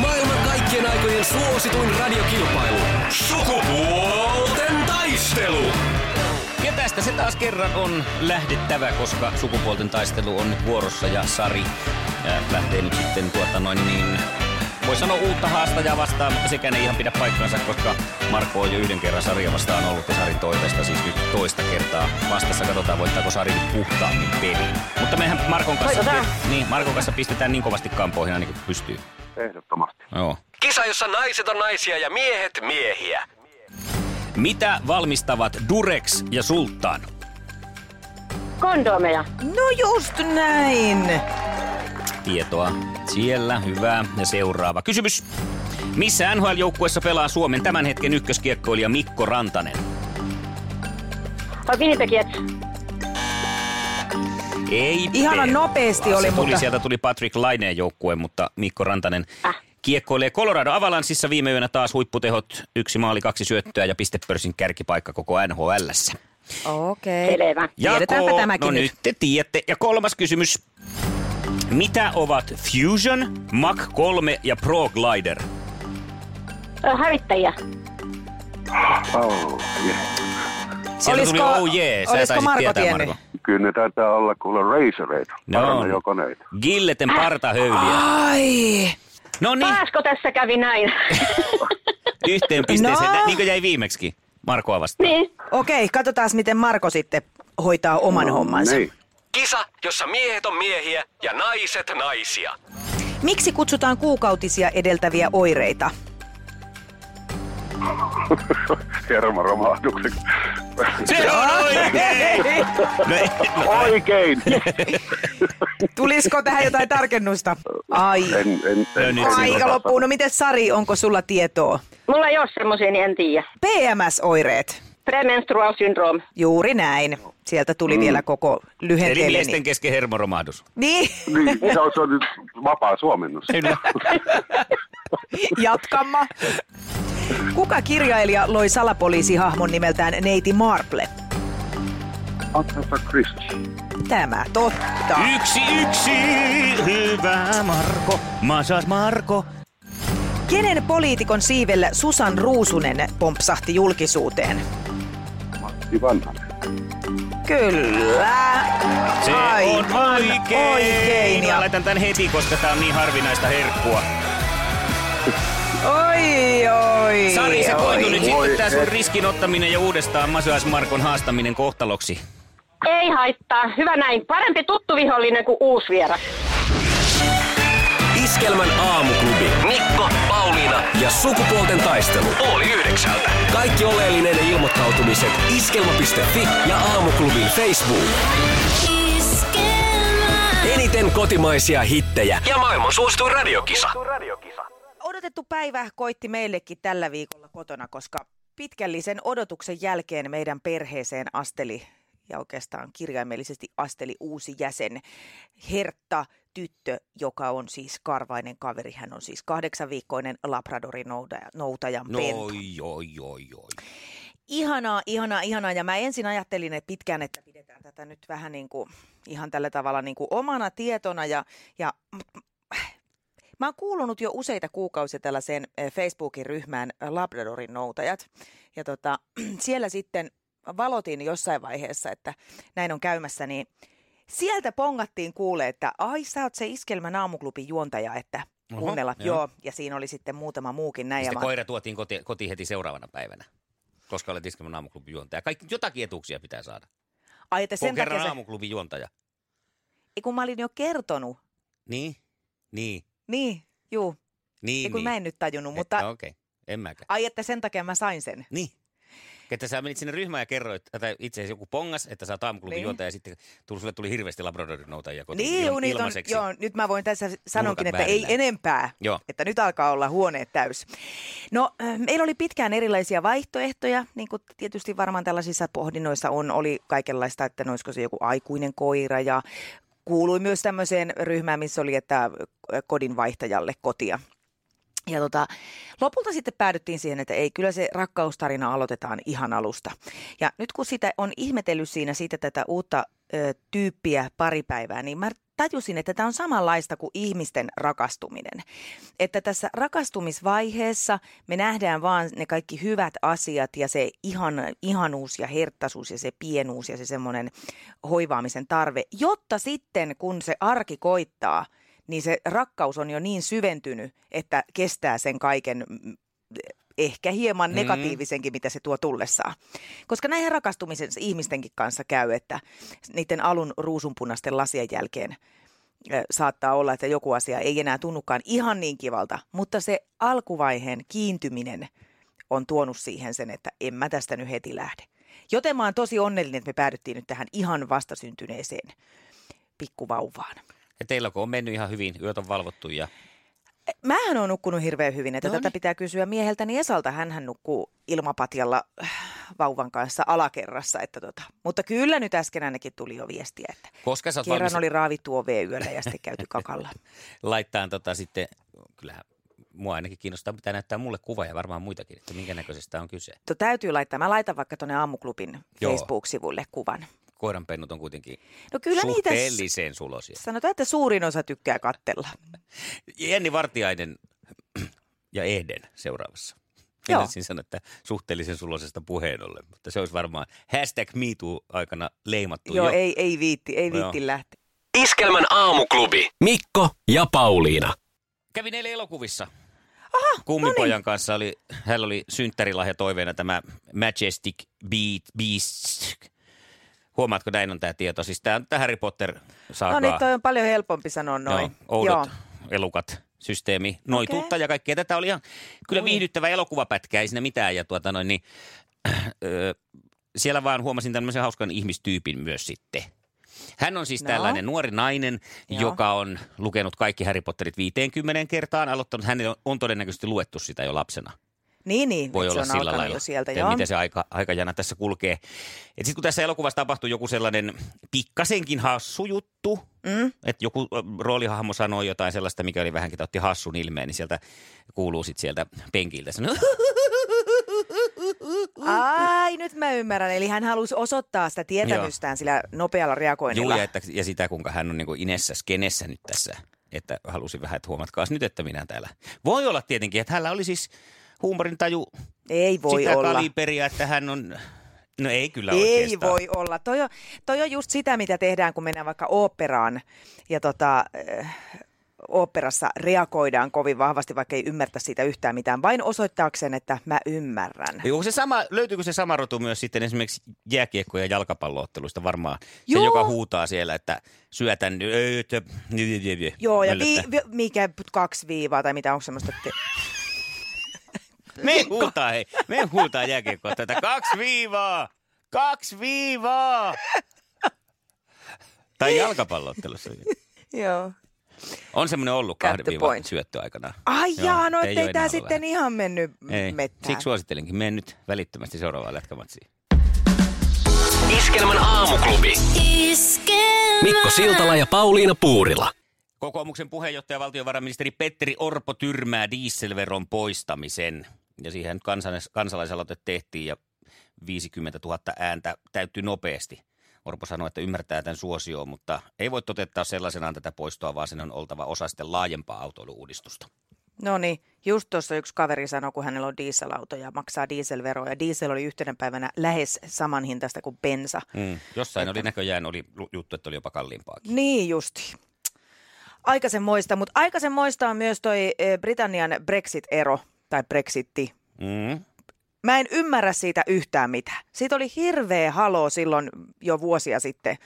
Maailman kaikkien aikojen suosituin radiokilpailu. Sukupuolten taistelu. Ja tästä se taas kerran on lähdettävä, koska sukupuolten taistelu on nyt vuorossa ja Sari ää, lähtee nyt sitten tuota noin niin voi sanoa uutta haastajaa vastaan, mutta sekään ei ihan pidä paikkansa, koska Marko on jo yhden kerran sarja vastaan ollut ja Sarin toiveesta siis nyt toista kertaa vastassa. Katsotaan, voittaako Sari nyt puhtaammin peli. Mutta mehän Markon kanssa, niin, Markon kanssa pistetään niin kovasti kampoihin aina kuin pystyy. Ehdottomasti. Joo. Kisa, jossa naiset on naisia ja miehet miehiä. Mitä valmistavat Durex ja Sultan? Kondomeja. No just näin. Tietoa siellä, hyvä. Ja seuraava kysymys. Missä NHL-joukkuessa pelaa Suomen tämän hetken ykköskiekkoilija Mikko Rantanen? Vai Winnipeg. Ei. Ihana nopeasti oli, Se tuli, mutta- Sieltä tuli Patrick Laineen joukkue, mutta Mikko Rantanen Äh. kiekkoilee Colorado Avalanssissa viime yönä taas huipputehot, yksi maali, kaksi syöttöä ja pistepörssin kärkipaikka koko NHLssä. Okei. Selvä. Tiedetäänpä tämäkin no nyt. nyt te tiedätte. Ja kolmas kysymys. Mitä ovat Fusion, Mach 3 ja Pro Glider? Hävittäjiä. Oh, yeah. Sieltä tuli Olisiko- oh yeah, sä olisiko taisit Marko tietää tiennyt? Marko. Kyllä ne taitaa olla kuule racereita, No. paranajokoneita. Gilleten partahöyliä. Ai. No niin, Taasko tässä kävi näin? yhteen pisteeseen. No. No. Niin kuin jäi viimeksi Markoa vastaan. niin. Okei, katsotaan miten Marko sitten hoitaa oman hommansa. Niin. Kisa, jossa miehet on miehiä ja naiset naisia. Miksi kutsutaan kuukautisia edeltäviä oireita? Hermoromahduksen. Se on oikein! No, ei- Oikein! Tulisiko tähän jotain tarkennusta? Ai. En, en, en, No Aika loppuu. No miten Sari, onko sulla tietoa? Mulla ei ole semmoisia, niin en tiedä. PMS-oireet. Premenstrual syndrome. Juuri näin. Sieltä tuli vielä koko Eli lyhenteelle. miesten kesken hermoromahdus. Niin, Niin, se on, se on nyt vapaa suomennus. jatkamma. Kuka kirjailija loi salapoliisihahmon nimeltään Neiti Marple? Agatha Christie. Tämä totta. Yksi, yksi, hyvä Marko. Masas Marko. Kenen poliitikon siivellä Susan Ruusunen pompsahti julkisuuteen? Matti Vanhanen. Kyllä. Se on oikein. Oikein. Mä Ja... laitan tän heti, koska tää on niin harvinaista herkkua. Oi, oi, Sari, se oi. nyt sitten tää sun riskin ottaminen ja uudestaan Masuas Markon haastaminen kohtaloksi. Ei haittaa. Hyvä näin. Parempi tuttu vihollinen kuin uusi vieras. Iskelmän aamuklubi. Mikko, Pauliina ja sukupuolten taistelu. Oli yhdeksältä. Kaikki oleellinen ilmoittautumiset iskelma.fi ja aamuklubin Facebook. Eniten kotimaisia hittejä ja maailman suosituin radiokisa. Odotettu päivä koitti meillekin tällä viikolla kotona, koska pitkällisen odotuksen jälkeen meidän perheeseen asteli ja oikeastaan kirjaimellisesti asteli uusi jäsen, Hertta tyttö, joka on siis karvainen kaveri. Hän on siis kahdeksanviikkoinen Labradorin noutaja- noutajan No, pentu. oi, oi, oi, oi. Ihanaa, ihanaa, ihanaa. Ja mä ensin ajattelin, että pitkään, että pidetään tätä nyt vähän niin kuin, ihan tällä tavalla niin kuin omana tietona. Ja, ja mä oon kuulunut jo useita kuukausia tällaiseen eh, Facebookin ryhmään eh, Labradorin noutajat. Ja tota, siellä sitten valotin jossain vaiheessa, että näin on käymässä, niin sieltä pongattiin kuule, että ai sä oot se Iskelmän aamuklubin juontaja, että Oho, kuunnella. joo. Joo. Ja siinä oli sitten muutama muukin näin. Ja mä- koira tuotiin koti, kotiin heti seuraavana päivänä, koska olet Iskelman aamuklubin juontaja. Kaikki, jotakin etuuksia pitää saada. ai, että Sen kerran takia se, aamuklubin juontaja. Ei, kun mä olin jo kertonut. Niin, niin, Niin, juu. niin. Ei kun niin. mä en nyt tajunnut, mutta no Okei, okay. en mäkään. ai että sen takia mä sain sen. Niin. Että sä menit sinne ryhmään ja kerroit, että itse asiassa joku pongas, että sä oot aamuklubin Niin. juontaja ja sitten tuli, sulle tuli hirveästi Labradorin noutajia kotiin Niin, il- juu, niitä on, ilmaiseksi. joo, nyt mä voin tässä sanonkin, että ei enempää, Joo. että nyt alkaa olla huoneet täys. No, meillä oli pitkään erilaisia vaihtoehtoja, niin kuin tietysti varmaan tällaisissa pohdinnoissa on, oli kaikenlaista, että no, olisiko se joku aikuinen koira ja kuului myös tämmöiseen ryhmään, missä oli, että kodin vaihtajalle kotia. Ja tota, lopulta sitten päädyttiin siihen, että ei, kyllä se rakkaustarina aloitetaan ihan alusta. Ja nyt kun sitä on ihmetellyt siinä siitä tätä uutta ö, tyyppiä pari päivää, niin mä tajusin, että tämä on samanlaista kuin ihmisten rakastuminen. Että tässä rakastumisvaiheessa me nähdään vaan ne kaikki hyvät asiat ja se ihan, ihanuus ja herttaisuus ja se pienuus ja se semmoinen hoivaamisen tarve, jotta sitten kun se arki koittaa, niin se rakkaus on jo niin syventynyt, että kestää sen kaiken ehkä hieman Mm. negatiivisenkin, mitä se tuo tullessaan. Koska näihin rakastumisen ihmistenkin kanssa käy, että niiden alun ruusunpunaisten lasien jälkeen saattaa olla, että joku asia ei enää tunnukaan ihan niin kivalta, mutta se alkuvaiheen kiintyminen on tuonut siihen sen, että en mä tästä nyt heti lähde. Joten mä oon tosi onnellinen, että me päädyttiin nyt tähän ihan vastasyntyneeseen pikkuvauvaan. Ja teillä kun on mennyt ihan hyvin, yöt on valvottu ja Mähän on nukkunut hirveän hyvin, että No tätä niin. pitää kysyä mieheltäni Esalta. Hänhän nukkuu ilmapatjalla äh, vauvan kanssa alakerrassa. Että tota. Mutta kyllä nyt äsken ainakin tuli jo viestiä, että koska sä kerran valmis oli raavittu ove yöllä ja sitten käyty kakalla. laittaa tota sitten, kyllähän mua ainakin kiinnostaa, pitää näyttää mulle kuva ja varmaan muitakin, että minkä näköisestä on kyse. To, täytyy laittaa. Mä laitan vaikka tuonne aamuklubin Joo. Facebook-sivulle kuvan. Koiranpennut on kuitenkin No kyllä niitä, suhteellisen sulosia. sanotaan, että suurin osa tykkää kattella. Jenni Vartiainen ja Ehden seuraavassa. Joo. Ensin sanoa, että suhteellisen sulosesta puheen ollen, mutta se olisi varmaan hashtag MeToo aikana leimattu Joo, jo. ei, ei viitti, ei No viitti lähteä. Iskelmän aamuklubi. Mikko ja Pauliina. Kävin eilen elokuvissa. Aha, Kummipojan kanssa oli, hänellä oli synttärilahja toiveena tämä Majestic Beat Beasts. Huomaatko, näin on tämä tieto. Siis tämä on tämä Harry potter saakaa. No niin, toi on paljon helpompi sanoa noin. Joo, oudot elukat systeemi, noituutta Okei. ja kaikkea. Tätä oli ihan kyllä viihdyttävä elokuvapätkä, ei siinä mitään. Ja tuota noin, niin, ö, siellä vaan huomasin tämmöisen hauskan ihmistyypin myös sitten. Hän on siis No. tällainen nuori nainen, Joo. joka on lukenut kaikki Harry Potterit 50 kertaan, aloittanut. Hänellä on todennäköisesti luettu sitä jo lapsena Niin, niin, voi nyt olla se on sillä lailla. jo sieltä. Joo. miten se aika, aikajana tässä kulkee. Sitten kun tässä elokuvassa tapahtuu joku sellainen pikkasenkin hassu juttu, Mm? että joku roolihahmo sanoi jotain sellaista, mikä oli vähänkin, otti hassun ilmeen, niin sieltä kuuluu sitten sieltä penkiltä. Sanoo, Ai, nyt mä ymmärrän. Eli hän halusi osoittaa sitä tietämystään sillä nopealla reagoinnilla. Juu, ja, että, ja sitä kuinka hän on niin kuin Inessa skenessä nyt tässä. Että halusin vähän, että huomatkaas nyt, että minä täällä. Voi olla tietenkin, että hänellä oli siis huumorintaju Ei voi sitä olla. kaliberia, että hän on... No ei kyllä Ei oikeastaan. voi olla. Toi on, toi on just sitä, mitä tehdään, kun mennään vaikka oopperaan ja tota, äh, oopperassa reagoidaan kovin vahvasti, vaikka ei ymmärtä siitä yhtään mitään, vain osoittaakseen, että mä ymmärrän. Joo, se sama, löytyykö se sama rotu myös sitten esimerkiksi jääkiekko- ja jalkapallootteluista varmaan? Joo. Se, joka huutaa siellä, että syötän... Joo, ja vi, vi, mikä kaksi viivaa tai mitä onko semmoista, että Me huutaa, hei. Me huutaa jääkiekkoa tätä. Kaksi viivaa! Kaksi viivaa! Tai jalkapalloottelussa. joo. On semmoinen ollut kahden viivan point. syöttö aikana. Ai Joo, jaa, no ettei tämä sitten lähellä. ihan mennyt Ei, mettään. siksi suosittelenkin. Mene nyt välittömästi seuraavaan lätkämatsiin. Iskelmän aamuklubi. Mikko Siltala ja Pauliina Puurila. Kokoomuksen puheenjohtaja valtiovarainministeri Petteri Orpo tyrmää dieselveron poistamisen. Ja siihen kansalais- kansalaisaloite tehtiin ja 50 000 ääntä täyttyi nopeasti. Orpo sanoi, että ymmärtää tämän suosioon, mutta ei voi toteuttaa sellaisenaan tätä poistoa, vaan sen on oltava osa sitten laajempaa autoiluuudistusta. No niin, just tuossa yksi kaveri sanoi, kun hänellä on dieselauto ja maksaa dieselveroa. Ja diesel oli yhtenä päivänä lähes saman hintaista kuin bensa. Mm. Jossain oli näköjään oli juttu, että oli jopa kalliimpaakin. Niin justi. Aikaisemmoista, mutta aikaisemmoista on myös toi eh, Britannian Brexit-ero, tai Brexitti. Mm. Mä en ymmärrä siitä yhtään mitään. Siitä oli hirveä halo silloin jo vuosia sitten,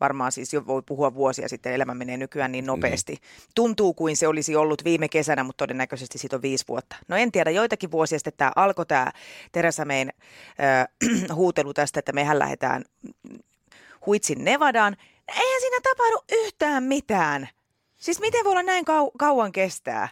varmaan siis jo voi puhua vuosia sitten, elämä menee nykyään niin nopeasti. Tuntuu kuin se olisi ollut viime kesänä, mutta todennäköisesti siitä on viisi vuotta. No en tiedä, joitakin vuosia sitten tämä alkoi tämä Teresa Mayn äh, huutelu tästä, että mehän lähdetään huitsin Nevadaan. Eihän siinä tapahdu yhtään mitään. Siis miten voi olla näin kau- kauan kestää?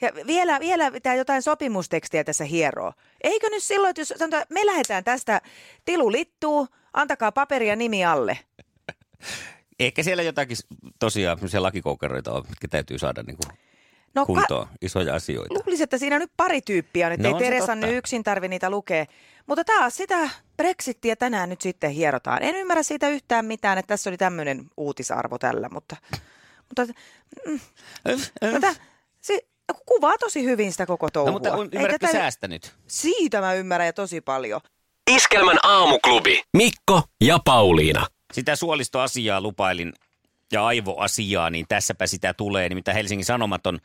Ja vielä, vielä pitää jotain sopimustekstiä tässä hieroa. Eikö nyt silloin, että jos sanotaan, että me lähdetään tästä tilu littuu, antakaa paperi ja nimi alle. Ehkä siellä jotakin tosiaan semmoisia lakikoukeroita on, mitkä täytyy saada niin kuin No kuntoon. Isoja asioita. luulisin, että siinä nyt pari tyyppiä on, että No ei on se Teresa totta. nyt yksin tarvi niitä lukea. Mutta taas sitä Brexittiä tänään nyt sitten hierotaan. En ymmärrä siitä yhtään mitään, että tässä oli tämmöinen uutisarvo tällä, mutta, mutta mm, Tätä, se kuvaa tosi hyvin sitä koko touhua. No mutta on- tätä- säästä nyt? Siitä mä ymmärrän ja tosi paljon. Iskelmän aamuklubi. Mikko ja Pauliina. Sitä suolistoasiaa lupailin ja aivoasiaa, niin tässäpä sitä tulee. Nimittäin Helsingin Sanomat on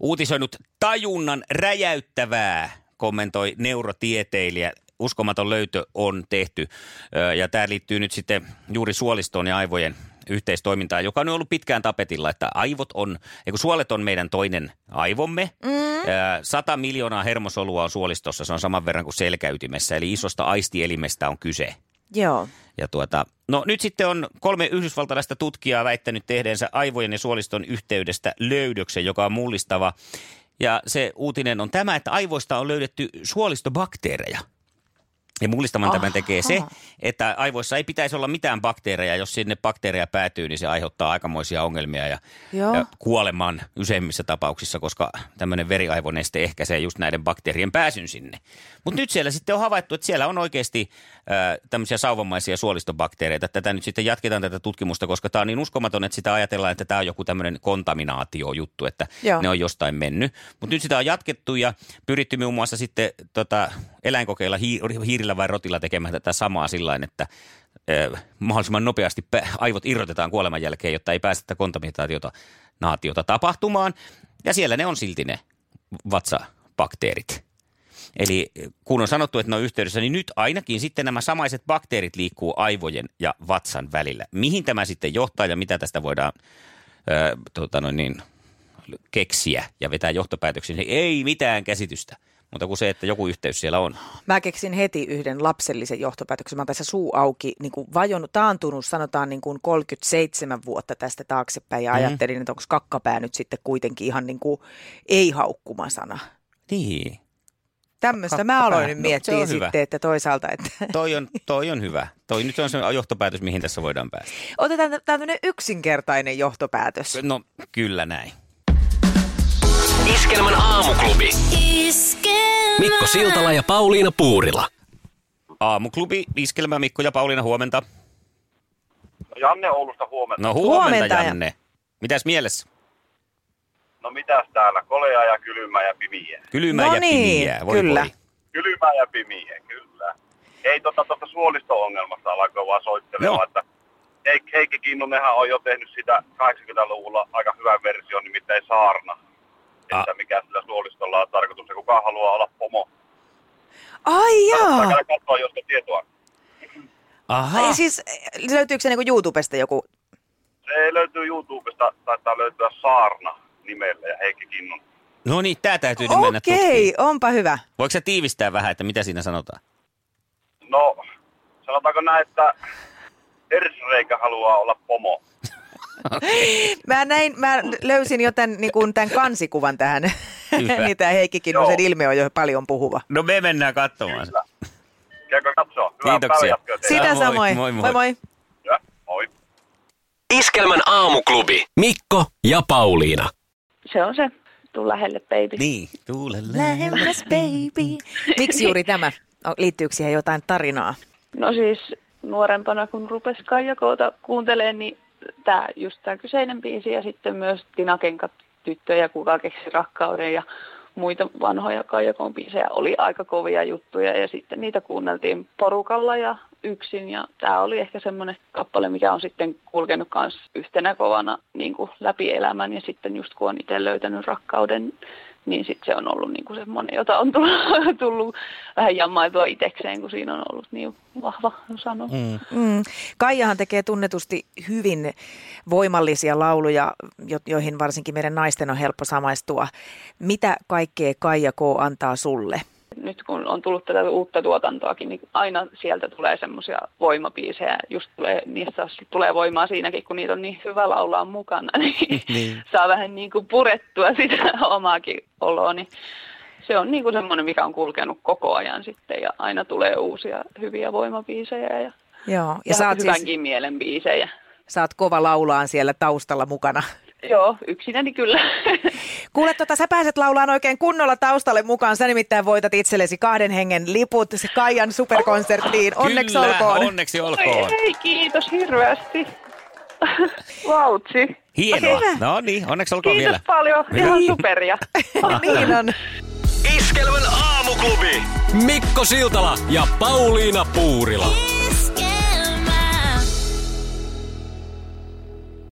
uutisoinut tajunnan räjäyttävää, kommentoi neurotieteilijä. Uskomaton löytö on tehty ja tämä liittyy nyt sitten juuri suolistoon ja aivojen yhteistoimintaan, joka on ollut pitkään tapetilla, että aivot on, eikö suolet on meidän toinen aivomme. Mm. 100 miljoonaa hermosolua on suolistossa, se on saman verran kuin selkäytimessä, eli isosta aistielimestä on kyse. Joo. Ja tuota, no nyt sitten on kolme yhdysvaltalaista tutkijaa väittänyt tehdeensä aivojen ja suoliston yhteydestä löydöksen, joka on mullistava. Ja se uutinen on tämä, että aivoista on löydetty suolistobakteereja. Ja mullistavan tämän tekee se, että aivoissa ei pitäisi olla mitään bakteereja. Jos sinne bakteereja päätyy, niin se aiheuttaa aikamoisia ongelmia ja, Joo. ja kuoleman useimmissä tapauksissa, koska tämmöinen veriaivoneste ehkäisee just näiden bakteerien pääsyn sinne. Mutta nyt siellä sitten on havaittu, että siellä on oikeasti äh, tämmöisiä sauvamaisia suolistobakteereita. Tätä nyt sitten jatketaan tätä tutkimusta, koska tämä on niin uskomaton, että sitä ajatellaan, että tämä on joku tämmöinen kontaminaatio-juttu, että Joo. ne on jostain mennyt. Mutta nyt sitä on jatkettu ja pyritty muun muassa sitten tota, eläinkokeilla hiir- hiirillä vai rotilla tekemään tätä samaa sillä että ö, mahdollisimman nopeasti aivot irrotetaan kuoleman jälkeen, jotta ei päästä tätä kontaminaatiota naatiota tapahtumaan. Ja siellä ne on silti ne vatsabakteerit. Eli kun on sanottu, että ne on yhteydessä, niin nyt ainakin sitten nämä samaiset bakteerit liikkuu aivojen ja vatsan välillä. Mihin tämä sitten johtaa ja mitä tästä voidaan ö, tota noin niin, keksiä ja vetää johtopäätöksiä, niin ei mitään käsitystä. Mutta kuin se, että joku yhteys siellä on. Mä keksin heti yhden lapsellisen johtopäätöksen. Mä oon tässä suu auki, niin kuin vajonnut, taantunut, sanotaan niin kuin 37 vuotta tästä taaksepäin. Ja Mhm. ajattelin, että onko kakkapää nyt sitten kuitenkin ihan niin kuin ei-haukkuma sana. Niin. Tämmöistä mä aloin nyt No, miettiä hyvä. sitten, että toisaalta, että Toi on, toi on hyvä. Toi nyt on se johtopäätös, mihin tässä voidaan päästä. otetaan tä- tämmöinen yksinkertainen johtopäätös. No, kyllä näin. Iskelmän aamuklubi. Mikko Siltala ja Pauliina Puurila. Aamuklubi, Iskelmä, Mikko ja Pauliina, huomenta. Janne Oulusta huomenta. No huomenta, Huomenta, ja- Janne. Mitäs mielessä? No mitäs täällä? Kolea ja kylmä ja pimiä. Kylmää No ja niin, pimiä. Voi kyllä. voi. Kylmä ja pimiä, kyllä. Ei tota tuosta suolisto-ongelmasta alkoi vaan soittelemaan, Joo. että Heik- Heikki Kinnunenhan on jo tehnyt sitä 80-luvulla aika hyvän version, nimittäin Saarna. Että Ah. mikä sillä suolistolla on tarkoitus, ja kuka haluaa olla pomo. Ai jaa! Katsoa, jos tietoa. Aha. Ei siis, löytyykö se niin YouTubesta joku? Se löytyy YouTubesta, taitaa löytyä Saarna nimellä ja Heikki Kinnun. No niin, tää täytyy nyt mennä Okei, onpa hyvä. Voiko sä tiivistää vähän, että mitä siinä sanotaan? No, sanotaanko näin, että Ersreikä haluaa olla pomo. Mä, näin, mä löysin jo tämän, niin kuin tämän kansikuvan tähän. Niin tämä Heikki Kinnusen ilme on jo paljon puhuva. No me mennään katsomaan. Kyllä. Käykö katsoa? Hyvää Kiitoksia. Sitä moi, samoin. moi, moi. moi, moi. Ja, moi. Iskelmän aamuklubi. Mikko ja Pauliina. Se on se. Tuu lähelle, baby. Niin, tuulelle. Lähemmäs baby. Miksi juuri tämä? Liittyykö siihen jotain tarinaa? No siis nuorempana, kun rupesi Kaijakoota kuuntelemaan, niin tämä just tämä kyseinen biisi ja sitten myös Tina Kenkat tyttöjä, kuka keksi rakkauden ja muita vanhoja Kaijakoon biisejä oli aika kovia juttuja. Ja sitten niitä kuunneltiin porukalla ja yksin. Ja tämä oli ehkä semmoinen kappale, mikä on sitten kulkenut myös yhtenä kovana niin kuin läpi elämän. Ja sitten just kun on itse löytänyt rakkauden niin sitten se on ollut niin kuin semmoinen, jota on tullut, tullut vähän jammailtua itsekseen, kun siinä on ollut niin vahva sano. Mm. Mm. Kaijahan tekee tunnetusti hyvin voimallisia lauluja, jo- joihin varsinkin meidän naisten on helppo samaistua. Mitä kaikkea Kaija K. antaa sulle? Nyt kun on tullut tätä uutta tuotantoakin, niin aina sieltä tulee semmoisia voimapiisejä. Just tulee, niistä tulee voimaa siinäkin, kun niitä on niin hyvä laulaa mukana, niin, niin. saa vähän niin kuin purettua sitä omaakin oloa. Niin se on niin kuin semmoinen, mikä on kulkenut koko ajan sitten ja aina tulee uusia hyviä voimapiisejä ja, Joo, ja, ja sä oot hyvänkin siis, mielen biisejä. oot kova laulaan siellä taustalla mukana. Joo, yksinäni kyllä. Kuule, tota, sä pääset laulaan oikein kunnolla taustalle mukaan. Sä nimittäin voitat itsellesi kahden hengen liput se Kaijan superkonserttiin. Onneksi Kyllä, olkoon. onneksi olkoon. Hei, kiitos hirveästi. Vautsi. Hienoa. Okei. No niin, onneksi olkoon Kiitos vielä. paljon, ihan superia. niin on. Iskelmän aamuklubi. Mikko Siltala ja Pauliina Puurila.